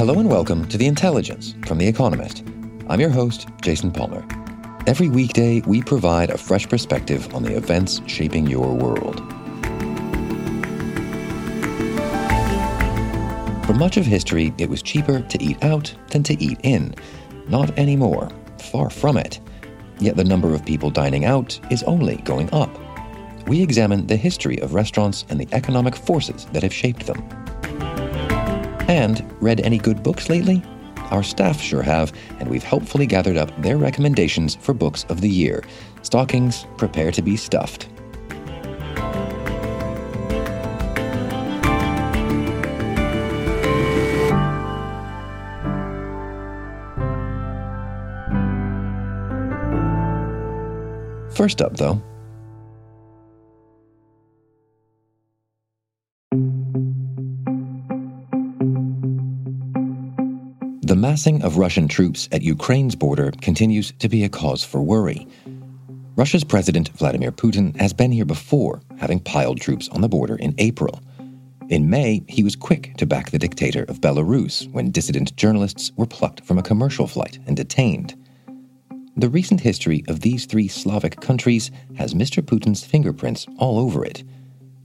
Hello and welcome to The Intelligence from The Economist. I'm your host, Jason Palmer. Every weekday, we provide a fresh perspective on the events shaping your world. For much of history, it was cheaper to eat out than to eat in. Not anymore. Far from it. Yet the number of people dining out is only going up. We examine the history of restaurants and the economic forces that have shaped them. And read any good books lately? Our staff sure have, and we've helpfully gathered up their recommendations for books of the year. Stockings, prepare to be stuffed. First up, though, The massing of Russian troops at Ukraine's border continues to be a cause for worry. Russia's President Vladimir Putin has been here before, having piled troops on the border in April. In May, he was quick to back the dictator of Belarus when dissident journalists were plucked from a commercial flight and detained. The recent history of these three Slavic countries has Mr. Putin's fingerprints all over it.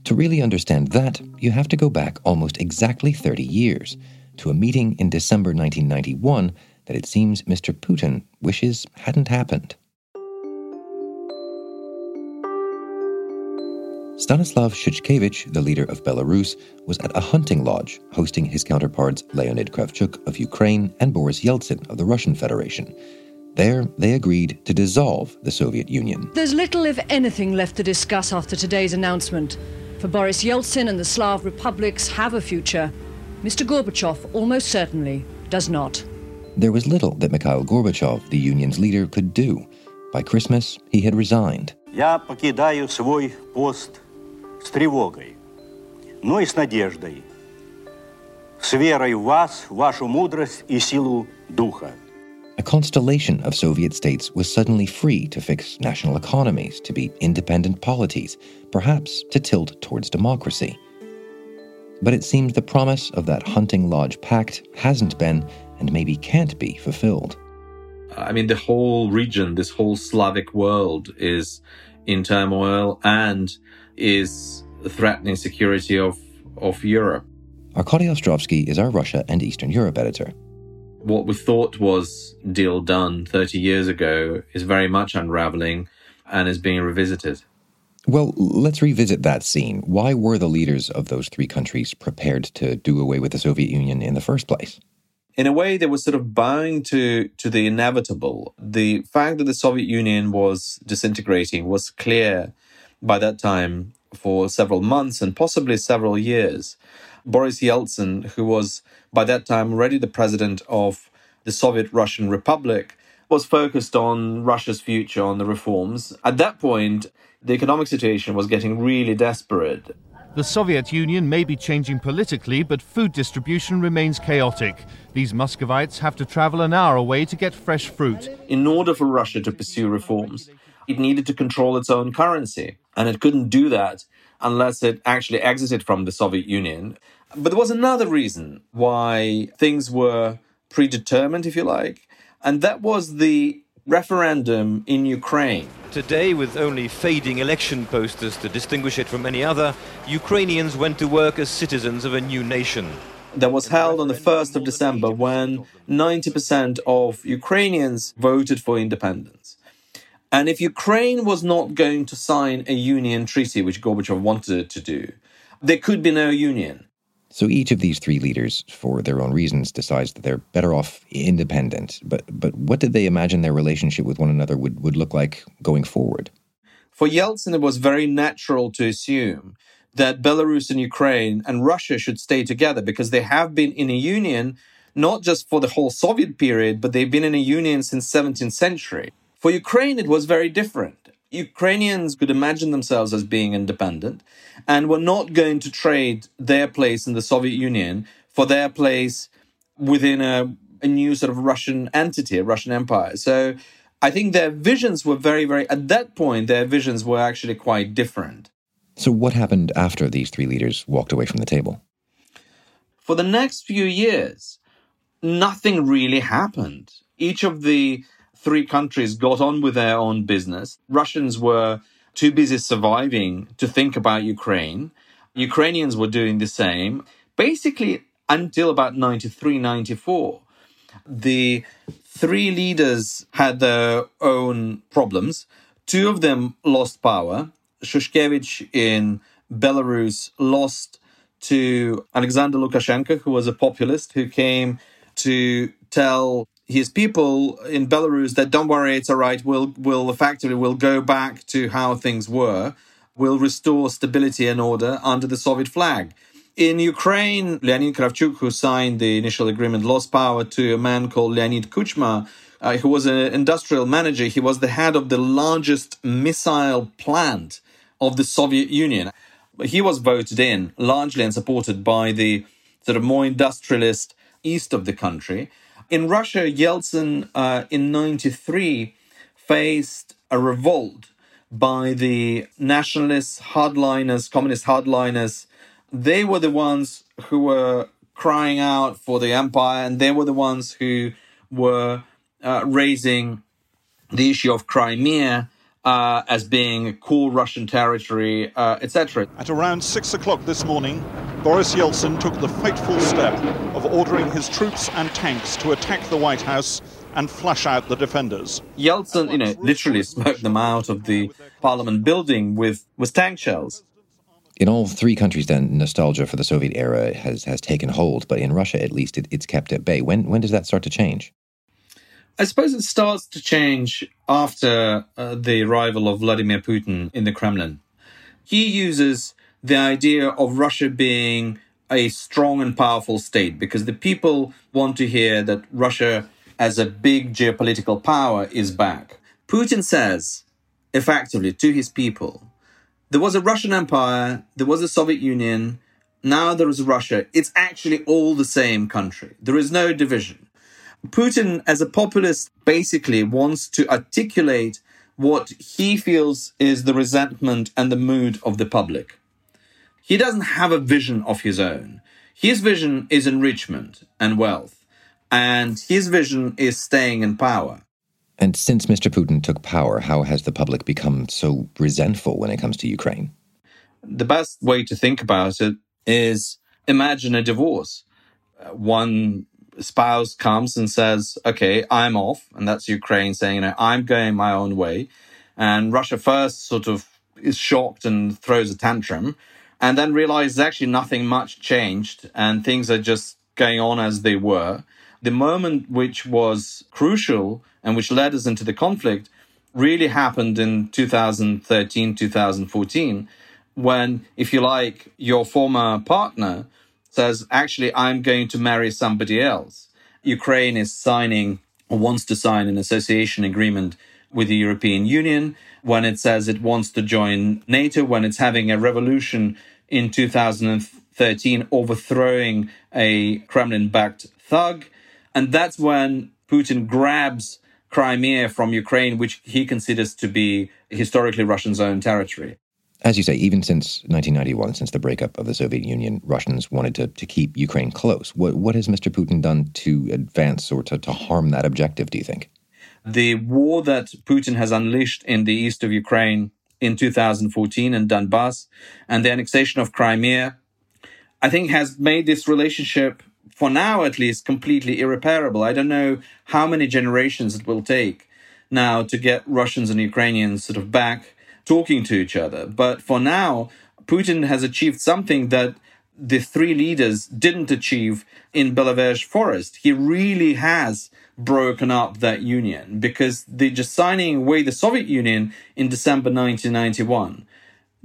To really understand that, you have to go back almost exactly 30 years to a meeting in December 1991 that it seems Mr. Putin wishes hadn't happened. Stanislav Shushkevich, the leader of Belarus, was at a hunting lodge hosting his counterparts Leonid Kravchuk of Ukraine and Boris Yeltsin of the Russian Federation. There, they agreed to dissolve the Soviet Union. There's little, if anything, left to discuss after today's announcement. For Boris Yeltsin and the Slav republics have a future. Mr. Gorbachev almost certainly does not. There was little that Mikhail Gorbachev, the union's leader, could do. By Christmas, he had resigned. Я покидаю свой пост с тревогой, но и с надеждой, с верой в вас, вашу мудрость и силу духа. A constellation of Soviet states was suddenly free to fix national economies, to be independent polities, perhaps to tilt towards democracy. But it seems the promise of that hunting lodge pact hasn't been and maybe can't be fulfilled. I mean, the whole region, this whole Slavic world is in turmoil and is threatening security of, of Europe. Arkady Ostrovsky is our Russia and Eastern Europe editor. What we thought was deal done 30 years ago is very much unraveling and is being revisited. Well, let's revisit that scene. Why were the leaders of those three countries prepared to do away with the Soviet Union in the first place? In a way, they were sort of bowing to, to the inevitable. The fact that the Soviet Union was disintegrating was clear by that time for several months and possibly several years. Boris Yeltsin, who was by that time already the president of the Soviet Russian Republic, was focused on Russia's future, on the reforms. At that point, the economic situation was getting really desperate. The Soviet Union may be changing politically, but food distribution remains chaotic. These Muscovites have to travel an hour away to get fresh fruit. In order for Russia to pursue reforms, it needed to control its own currency. And it couldn't do that unless it actually exited from the Soviet Union. But there was another reason why things were predetermined, if you like, and that was the referendum in Ukraine. Today, with only fading election posters to distinguish it from any other, Ukrainians went to work as citizens of a new nation. That was held on the 1st of December when 90% of Ukrainians voted for independence. And if Ukraine was not going to sign a union treaty, which Gorbachev wanted it to do, there could be no union. So each of these three leaders, for their own reasons, decides that they're better off independent. But but what did they imagine their relationship with one another would, would look like going forward? For Yeltsin, it was very natural to assume that Belarus and Ukraine and Russia should stay together because they have been in a union not just for the whole Soviet period, but they've been in a union since 17th century. For Ukraine, it was very different. Ukrainians could imagine themselves as being independent and were not going to trade their place in the Soviet Union for their place within a, a new sort of Russian entity, a Russian empire. So I think their visions were very, very, at that point, their visions were actually quite different. So, what happened after these three leaders walked away from the table? For the next few years, nothing really happened. Each of the three countries got on with their own business. Russians were too busy surviving to think about Ukraine. Ukrainians were doing the same. Basically, until about 93, 94, the three leaders had their own problems. Two of them lost power. Shushkevich in Belarus lost to Alexander Lukashenko, who was a populist who came to tell his people in Belarus that don't worry, it's all right. We'll we'll effectively we'll go back to how things were. We'll restore stability and order under the Soviet flag. In Ukraine, Leonid Kravchuk, who signed the initial agreement, lost power to a man called Leonid Kuchma, uh, who was an industrial manager. He was the head of the largest missile plant of the Soviet Union. He was voted in largely and supported by the sort of more industrialist east of the country. In Russia, Yeltsin uh, in 93 faced a revolt by the nationalists, hardliners, communist hardliners they were the ones who were crying out for the empire, and they were the ones who were uh, raising the issue of Crimea uh, as being core Russian territory, uh, etc. At around six o'clock this morning, Boris Yeltsin took the fateful step of ordering his troops and tanks to attack the White House and flush out the defenders. Yeltsin, you know, literally smoked them out of the parliament building with, with tank shells in all three countries, then nostalgia for the Soviet era has has taken hold, but in Russia, at least, it, it's kept at bay. When when does that start to change? I suppose it starts to change after uh, the arrival of Vladimir Putin in the Kremlin. He uses the idea of Russia being a strong and powerful state because the people want to hear that Russia, as a big geopolitical power, is back. Putin says, effectively, to his people, there was a Russian Empire, there was a Soviet Union, now there is Russia. It's actually all the same country. There is no division. Putin, as a populist, basically wants to articulate what he feels is the resentment and the mood of the public. He doesn't have a vision of his own. His vision is enrichment and wealth, and his vision is staying in power. And since Mr. Putin took power, how has the public become so resentful when it comes to Ukraine? The best way to think about it is imagine a divorce. Uh, one spouse comes and says, okay, I'm off. And that's Ukraine saying, you know, I'm going my own way. And Russia first sort of is shocked and throws a tantrum and then realizes actually nothing much changed and things are just going on as they were. The moment which was crucial and which led us into the conflict really happened in 2013, 2014, when, if you like, your former partner says, actually, I'm going to marry somebody else. Ukraine is signing or wants to sign an association agreement with the European Union, when it says it wants to join NATO, when it's having a revolution in 2013, overthrowing a Kremlin backed thug. And that's when Putin grabs Crimea from Ukraine, which he considers to be historically Russia's own territory. As you say, even since 1991, since the breakup of the Soviet Union, Russians wanted to, to keep Ukraine close. What, what has Mr. Putin done to advance or to, to harm that objective, do you think? The war that Putin has unleashed in the east of Ukraine in 2014 in Donbass and the annexation of Crimea, I think has made this relationship for now at least, completely irreparable. I don't know how many generations it will take now to get Russians and Ukrainians sort of back talking to each other. But for now, Putin has achieved something that the three leaders didn't achieve in Belovezh Forest. He really has broken up that union because the just signing away the Soviet Union in December 1991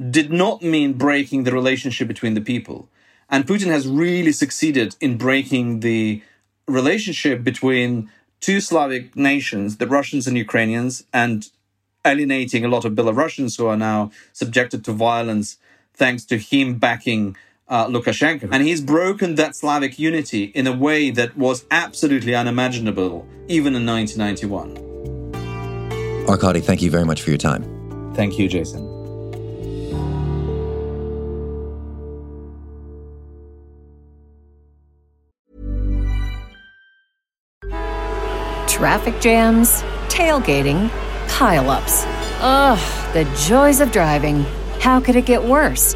did not mean breaking the relationship between the people. And Putin has really succeeded in breaking the relationship between two Slavic nations, the Russians and Ukrainians, and alienating a lot of Belarusians who are now subjected to violence thanks to him backing uh, Lukashenko. And he's broken that Slavic unity in a way that was absolutely unimaginable even in 1991. Arkady, thank you very much for your time. Thank you, Jason. Traffic jams, tailgating, pileups. Ugh, the joys of driving. How could it get worse?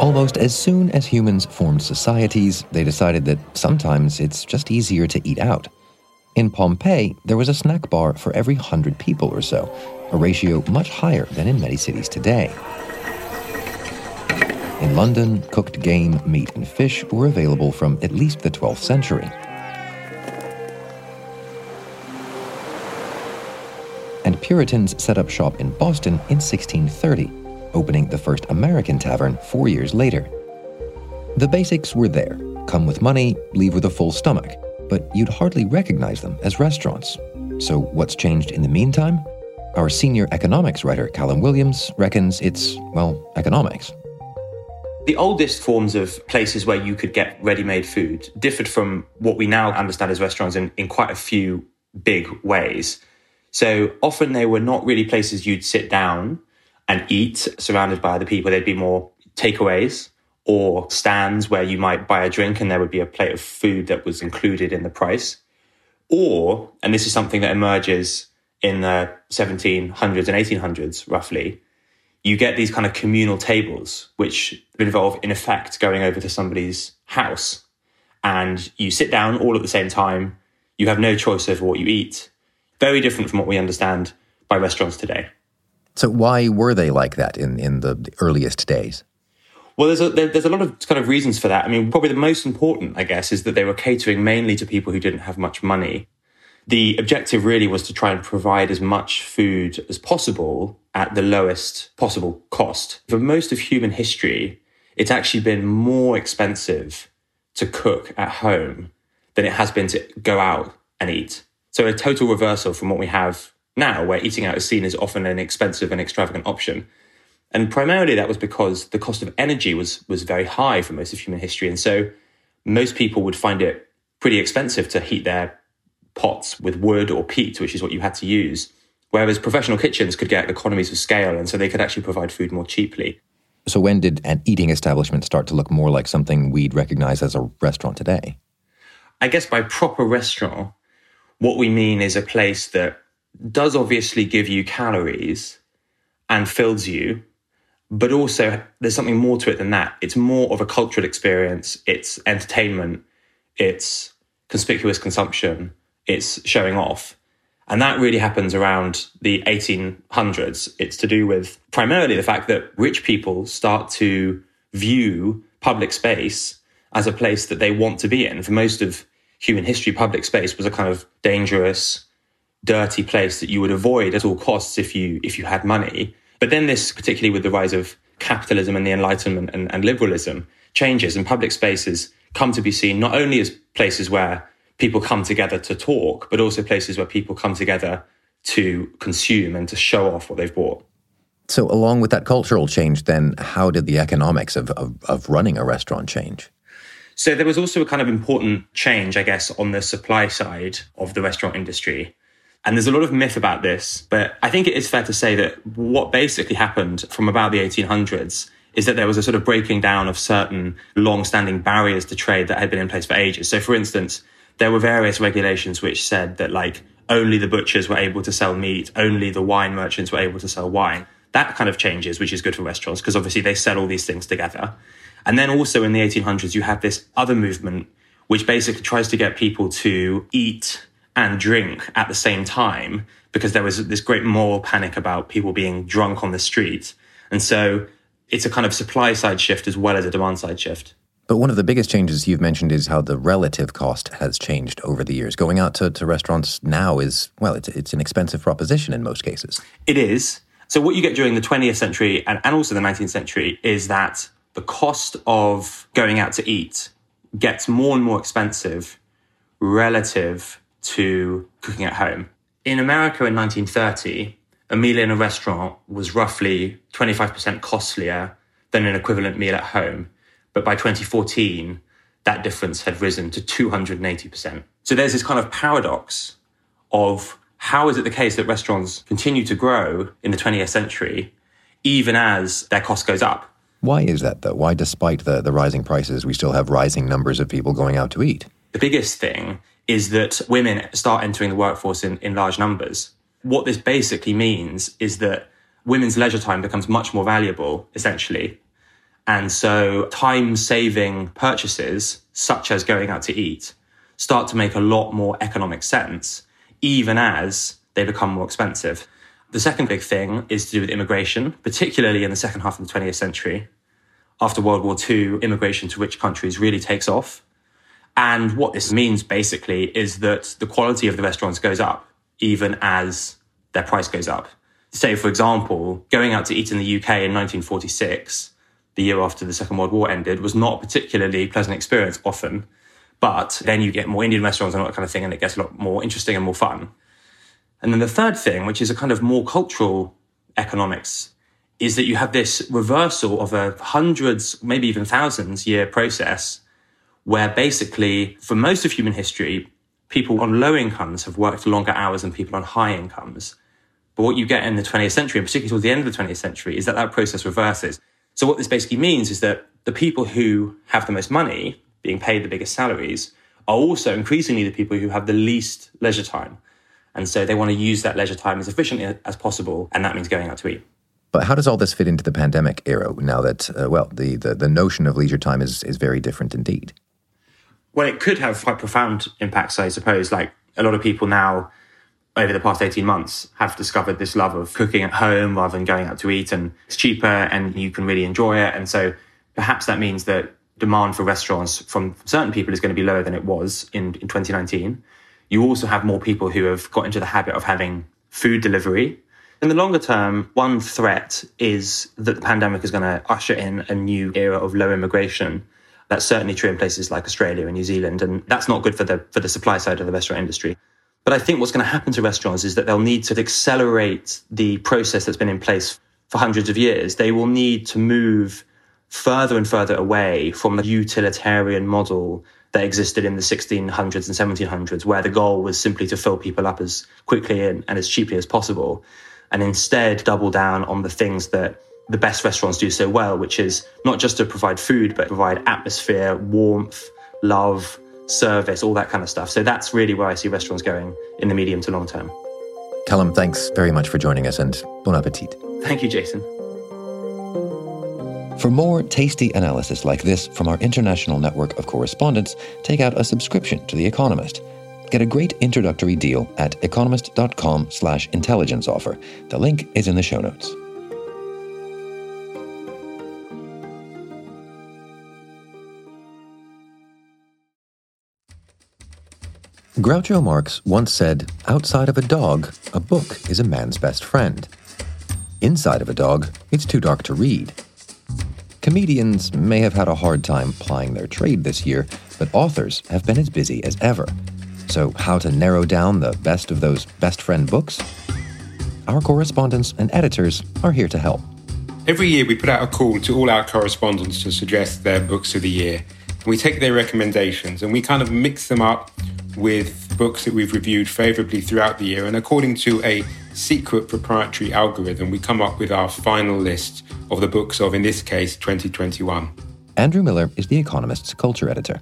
Almost as soon as humans formed societies, they decided that sometimes it's just easier to eat out. In Pompeii, there was a snack bar for every hundred people or so, a ratio much higher than in many cities today. In London, cooked game, meat, and fish were available from at least the 12th century. And Puritans set up shop in Boston in 1630 opening the first American tavern four years later. The basics were there come with money, leave with a full stomach, but you'd hardly recognize them as restaurants. So, what's changed in the meantime? Our senior economics writer, Callum Williams, reckons it's, well, economics. The oldest forms of places where you could get ready made food differed from what we now understand as restaurants in, in quite a few big ways. So often they were not really places you'd sit down and eat surrounded by other people. There'd be more takeaways or stands where you might buy a drink and there would be a plate of food that was included in the price. Or, and this is something that emerges in the 1700s and 1800s roughly, you get these kind of communal tables, which involve, in effect, going over to somebody's house. And you sit down all at the same time. You have no choice over what you eat. Very different from what we understand by restaurants today. So why were they like that in, in the, the earliest days? Well, there's a, there's a lot of kind of reasons for that. I mean, probably the most important, I guess, is that they were catering mainly to people who didn't have much money. The objective really was to try and provide as much food as possible at the lowest possible cost. For most of human history, it's actually been more expensive to cook at home than it has been to go out and eat. So a total reversal from what we have now, where eating out is seen as often an expensive and extravagant option. And primarily that was because the cost of energy was, was very high for most of human history. And so most people would find it pretty expensive to heat their pots with wood or peat, which is what you had to use. Whereas professional kitchens could get economies of scale, and so they could actually provide food more cheaply. So, when did an eating establishment start to look more like something we'd recognize as a restaurant today? I guess by proper restaurant, what we mean is a place that does obviously give you calories and fills you, but also there's something more to it than that. It's more of a cultural experience, it's entertainment, it's conspicuous consumption, it's showing off. And that really happens around the 1800s. It's to do with primarily the fact that rich people start to view public space as a place that they want to be in. For most of human history, public space was a kind of dangerous, dirty place that you would avoid at all costs if you if you had money. But then this, particularly with the rise of capitalism and the Enlightenment and, and liberalism, changes and public spaces come to be seen not only as places where people come together to talk, but also places where people come together to consume and to show off what they've bought. So, along with that cultural change, then how did the economics of, of, of running a restaurant change? So, there was also a kind of important change, I guess, on the supply side of the restaurant industry. And there's a lot of myth about this, but I think it is fair to say that what basically happened from about the 1800s is that there was a sort of breaking down of certain long-standing barriers to trade that had been in place for ages. So, for instance, there were various regulations which said that like only the butchers were able to sell meat, only the wine merchants were able to sell wine. That kind of changes, which is good for restaurants because obviously they sell all these things together. And then also in the 1800s, you have this other movement which basically tries to get people to eat and drink at the same time because there was this great moral panic about people being drunk on the street. And so it's a kind of supply side shift as well as a demand side shift. But one of the biggest changes you've mentioned is how the relative cost has changed over the years. Going out to, to restaurants now is, well, it's, it's an expensive proposition in most cases. It is. So, what you get during the 20th century and, and also the 19th century is that the cost of going out to eat gets more and more expensive relative to cooking at home. In America in 1930, a meal in a restaurant was roughly 25% costlier than an equivalent meal at home. But by 2014, that difference had risen to 280%. So there's this kind of paradox of how is it the case that restaurants continue to grow in the 20th century, even as their cost goes up? Why is that, though? Why, despite the, the rising prices, we still have rising numbers of people going out to eat? The biggest thing is that women start entering the workforce in, in large numbers. What this basically means is that women's leisure time becomes much more valuable, essentially, and so time saving purchases, such as going out to eat, start to make a lot more economic sense, even as they become more expensive. The second big thing is to do with immigration, particularly in the second half of the 20th century. After World War II, immigration to rich countries really takes off. And what this means basically is that the quality of the restaurants goes up, even as their price goes up. Say, for example, going out to eat in the UK in 1946 the year after the Second World War ended was not a particularly pleasant experience often. But then you get more Indian restaurants and all that kind of thing, and it gets a lot more interesting and more fun. And then the third thing, which is a kind of more cultural economics, is that you have this reversal of a hundreds, maybe even thousands year process where basically, for most of human history, people on low incomes have worked longer hours than people on high incomes. But what you get in the 20th century, and particularly towards the end of the 20th century, is that that process reverses. So what this basically means is that the people who have the most money, being paid the biggest salaries, are also increasingly the people who have the least leisure time. And so they want to use that leisure time as efficiently as possible, and that means going out to eat. But how does all this fit into the pandemic era now that, uh, well, the, the, the notion of leisure time is, is very different indeed? Well, it could have quite profound impacts, I suppose. Like a lot of people now over the past 18 months have discovered this love of cooking at home rather than going out to eat and it's cheaper and you can really enjoy it. And so perhaps that means that demand for restaurants from certain people is going to be lower than it was in, in 2019. You also have more people who have got into the habit of having food delivery. In the longer term, one threat is that the pandemic is going to usher in a new era of low immigration. That's certainly true in places like Australia and New Zealand, and that's not good for the for the supply side of the restaurant industry. But I think what's going to happen to restaurants is that they'll need to accelerate the process that's been in place for hundreds of years. They will need to move further and further away from the utilitarian model that existed in the 1600s and 1700s, where the goal was simply to fill people up as quickly and, and as cheaply as possible, and instead double down on the things that the best restaurants do so well, which is not just to provide food, but provide atmosphere, warmth, love, service, all that kind of stuff. So that's really where I see restaurants going in the medium to long term. Callum, thanks very much for joining us and bon appetit. Thank you, Jason. For more tasty analysis like this from our international network of correspondents, take out a subscription to The Economist. Get a great introductory deal at economist.com slash intelligence offer. The link is in the show notes. Groucho Marx once said, Outside of a dog, a book is a man's best friend. Inside of a dog, it's too dark to read. Comedians may have had a hard time plying their trade this year, but authors have been as busy as ever. So, how to narrow down the best of those best friend books? Our correspondents and editors are here to help. Every year, we put out a call to all our correspondents to suggest their books of the year. We take their recommendations and we kind of mix them up with books that we've reviewed favorably throughout the year. And according to a secret proprietary algorithm, we come up with our final list of the books of, in this case, 2021. Andrew Miller is The Economist's culture editor.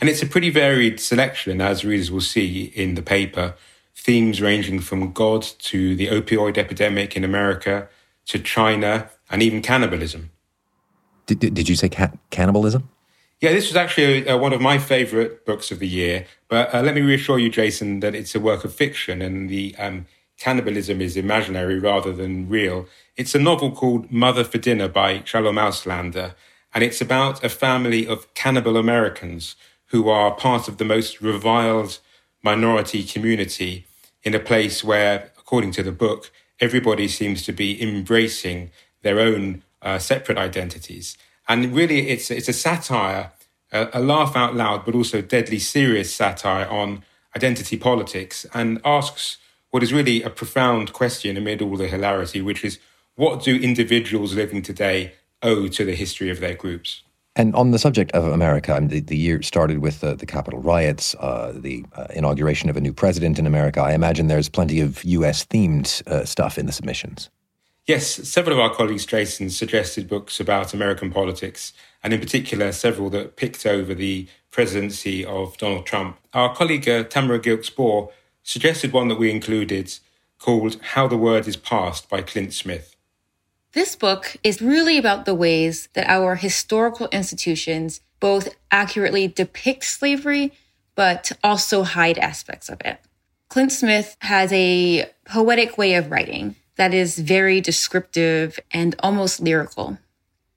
And it's a pretty varied selection, as readers will see in the paper. Themes ranging from God to the opioid epidemic in America to China and even cannibalism. Did, did, you say ca- cannibalism? Yeah, this was actually uh, one of my favorite books of the year. But uh, let me reassure you, Jason, that it's a work of fiction and the um, cannibalism is imaginary rather than real. It's a novel called Mother for Dinner by Shalom Auslander. And it's about a family of cannibal Americans who are part of the most reviled minority community in a place where, according to the book, everybody seems to be embracing their own uh, separate identities. And really, it's, it's a satire, a, a laugh out loud, but also deadly serious satire on identity politics and asks what is really a profound question amid all the hilarity, which is what do individuals living today owe to the history of their groups? And on the subject of America, the, the year started with the, the Capitol riots, uh, the uh, inauguration of a new president in America. I imagine there's plenty of U.S. themed uh, stuff in the submissions. Yes, several of our colleagues, Jason, suggested books about American politics, and in particular, several that picked over the presidency of Donald Trump. Our colleague uh, Tamara Gilkes Borr suggested one that we included called How the Word is Passed by Clint Smith. This book is really about the ways that our historical institutions both accurately depict slavery, but also hide aspects of it. Clint Smith has a poetic way of writing that is very descriptive and almost lyrical.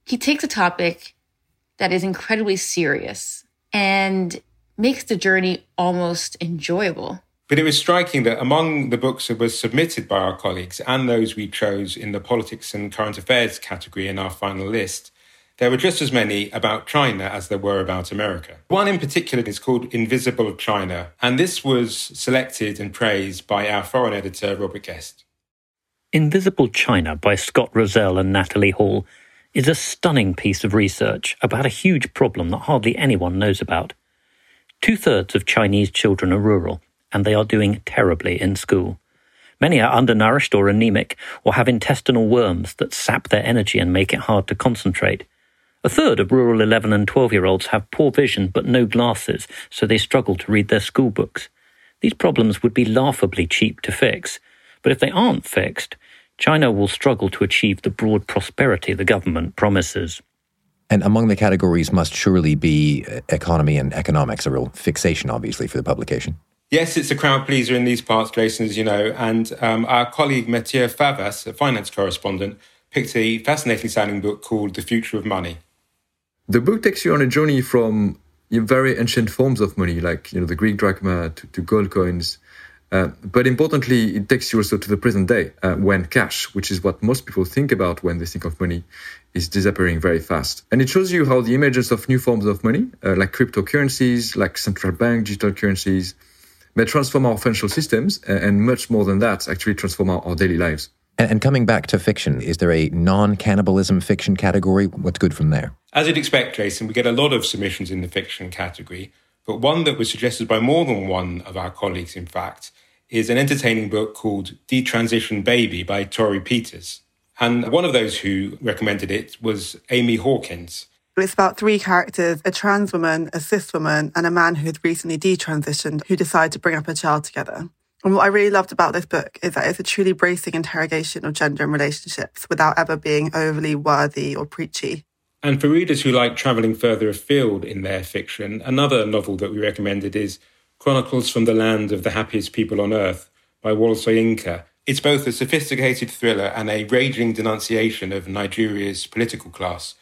He takes a topic that is incredibly serious and makes the journey almost enjoyable. But it was striking that among the books that were submitted by our colleagues and those we chose in the politics and current affairs category in our final list, there were just as many about China as there were about America. One in particular is called Invisible China, and this was selected and praised by our foreign editor, Robert Guest. Invisible China by Scott Rozelle and Natalie Hell is a stunning piece of research about a huge problem that hardly anyone knows about. Two thirds of Chinese children are rural, and they are doing terribly in school. Many are undernourished or anemic, or have intestinal worms that sap their energy and make it hard to concentrate. A third of rural 11 and 12 year olds have poor vision but no glasses, so they struggle to read their school books. These problems would be laughably cheap to fix, but if they aren't fixed, China will struggle to achieve the broad prosperity the government promises. And among the categories must surely be uh, economy and economics, a real fixation, obviously, for the publication. Yes, it's a crowd pleaser in these parts, Jason, as you know. And um, our colleague Mathieu Favas, a finance correspondent, picked a fascinating sounding book called The Future of Money. The book takes you on a journey from your very ancient forms of money, like you know the Greek drachma to, to gold coins, uh, but importantly, it takes you also to the present day uh, when cash, which is what most people think about when they think of money, is disappearing very fast. And it shows you how the emergence of new forms of money, uh, like cryptocurrencies, like central bank digital currencies, may transform our financial systems uh, and much more than that, actually transform our, our daily lives. And, and coming back to fiction, is there a non cannibalism fiction category? What's good from there? As you'd expect, Jason, we get a lot of submissions in the fiction category, but one that was suggested by more than one of our colleagues, in fact, is an entertaining book called Detransition Baby by Torrey Peters. And one of those who recommended it was Amy Hawkins. It's about three characters a trans woman, a cis woman, and a man who had recently detransitioned who decide to bring up a child together. And what I really loved about this book is that it's a truly bracing interrogation of gender and relationships without ever being overly worthy or preachy. And for readers who like travelling further afield in their fiction, another novel that we recommended is Chronicles from the Land of the Happiest People on Earth by Wole Soyinka. It's both a sophisticated thriller and a raging denunciation of Nigeria's political class.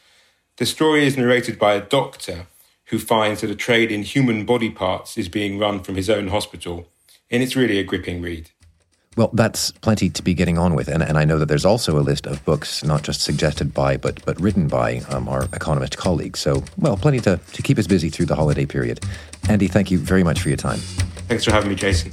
The story is narrated by a doctor who finds that a trade in human body parts is being run from his own hospital, and it's really a gripping read. Well, that's plenty to be getting on with. And, and I know that there's also a list of books, not just suggested by, but, but written by um, our economist colleagues. So, well, plenty to, to keep us busy through the holiday period. Andy, thank you very much for your time. Thanks for having me, Jason.